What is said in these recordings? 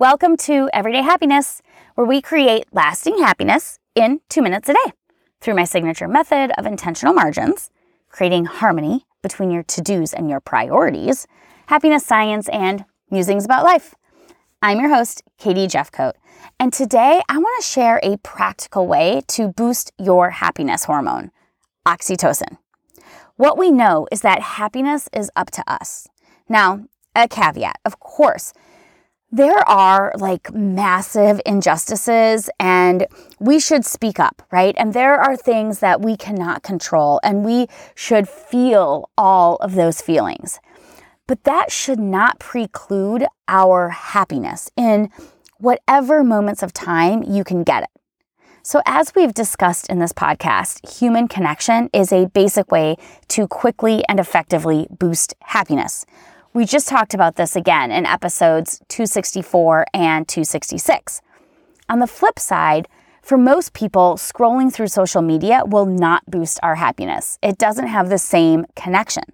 Welcome to Everyday Happiness, where we create lasting happiness in two minutes a day through my signature method of intentional margins, creating harmony between your to dos and your priorities, happiness science, and musings about life. I'm your host, Katie Jefcoat, and today I want to share a practical way to boost your happiness hormone, oxytocin. What we know is that happiness is up to us. Now, a caveat, of course, there are like massive injustices and we should speak up, right? And there are things that we cannot control and we should feel all of those feelings. But that should not preclude our happiness in whatever moments of time you can get it. So, as we've discussed in this podcast, human connection is a basic way to quickly and effectively boost happiness. We just talked about this again in episodes 264 and 266. On the flip side, for most people, scrolling through social media will not boost our happiness. It doesn't have the same connection.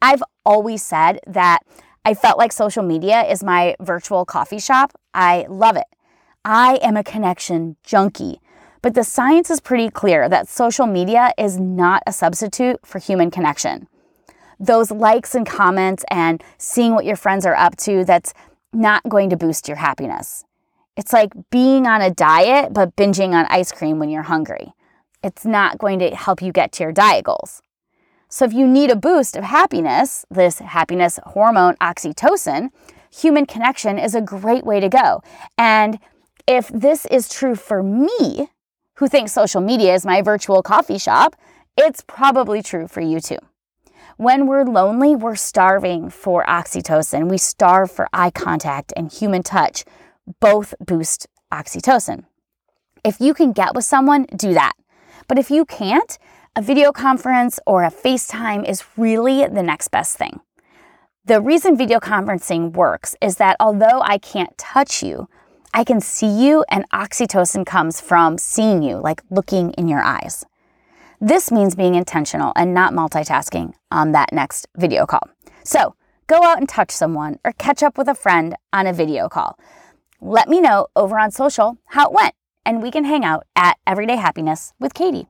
I've always said that I felt like social media is my virtual coffee shop. I love it. I am a connection junkie. But the science is pretty clear that social media is not a substitute for human connection those likes and comments and seeing what your friends are up to, that's not going to boost your happiness. It's like being on a diet, but binging on ice cream when you're hungry. It's not going to help you get to your diet goals. So, if you need a boost of happiness, this happiness hormone oxytocin, human connection is a great way to go. And if this is true for me, who thinks social media is my virtual coffee shop, it's probably true for you too. When we're lonely, we're starving for oxytocin. We starve for eye contact and human touch. Both boost oxytocin. If you can get with someone, do that. But if you can't, a video conference or a FaceTime is really the next best thing. The reason video conferencing works is that although I can't touch you, I can see you, and oxytocin comes from seeing you, like looking in your eyes. This means being intentional and not multitasking on that next video call. So go out and touch someone or catch up with a friend on a video call. Let me know over on social how it went, and we can hang out at Everyday Happiness with Katie.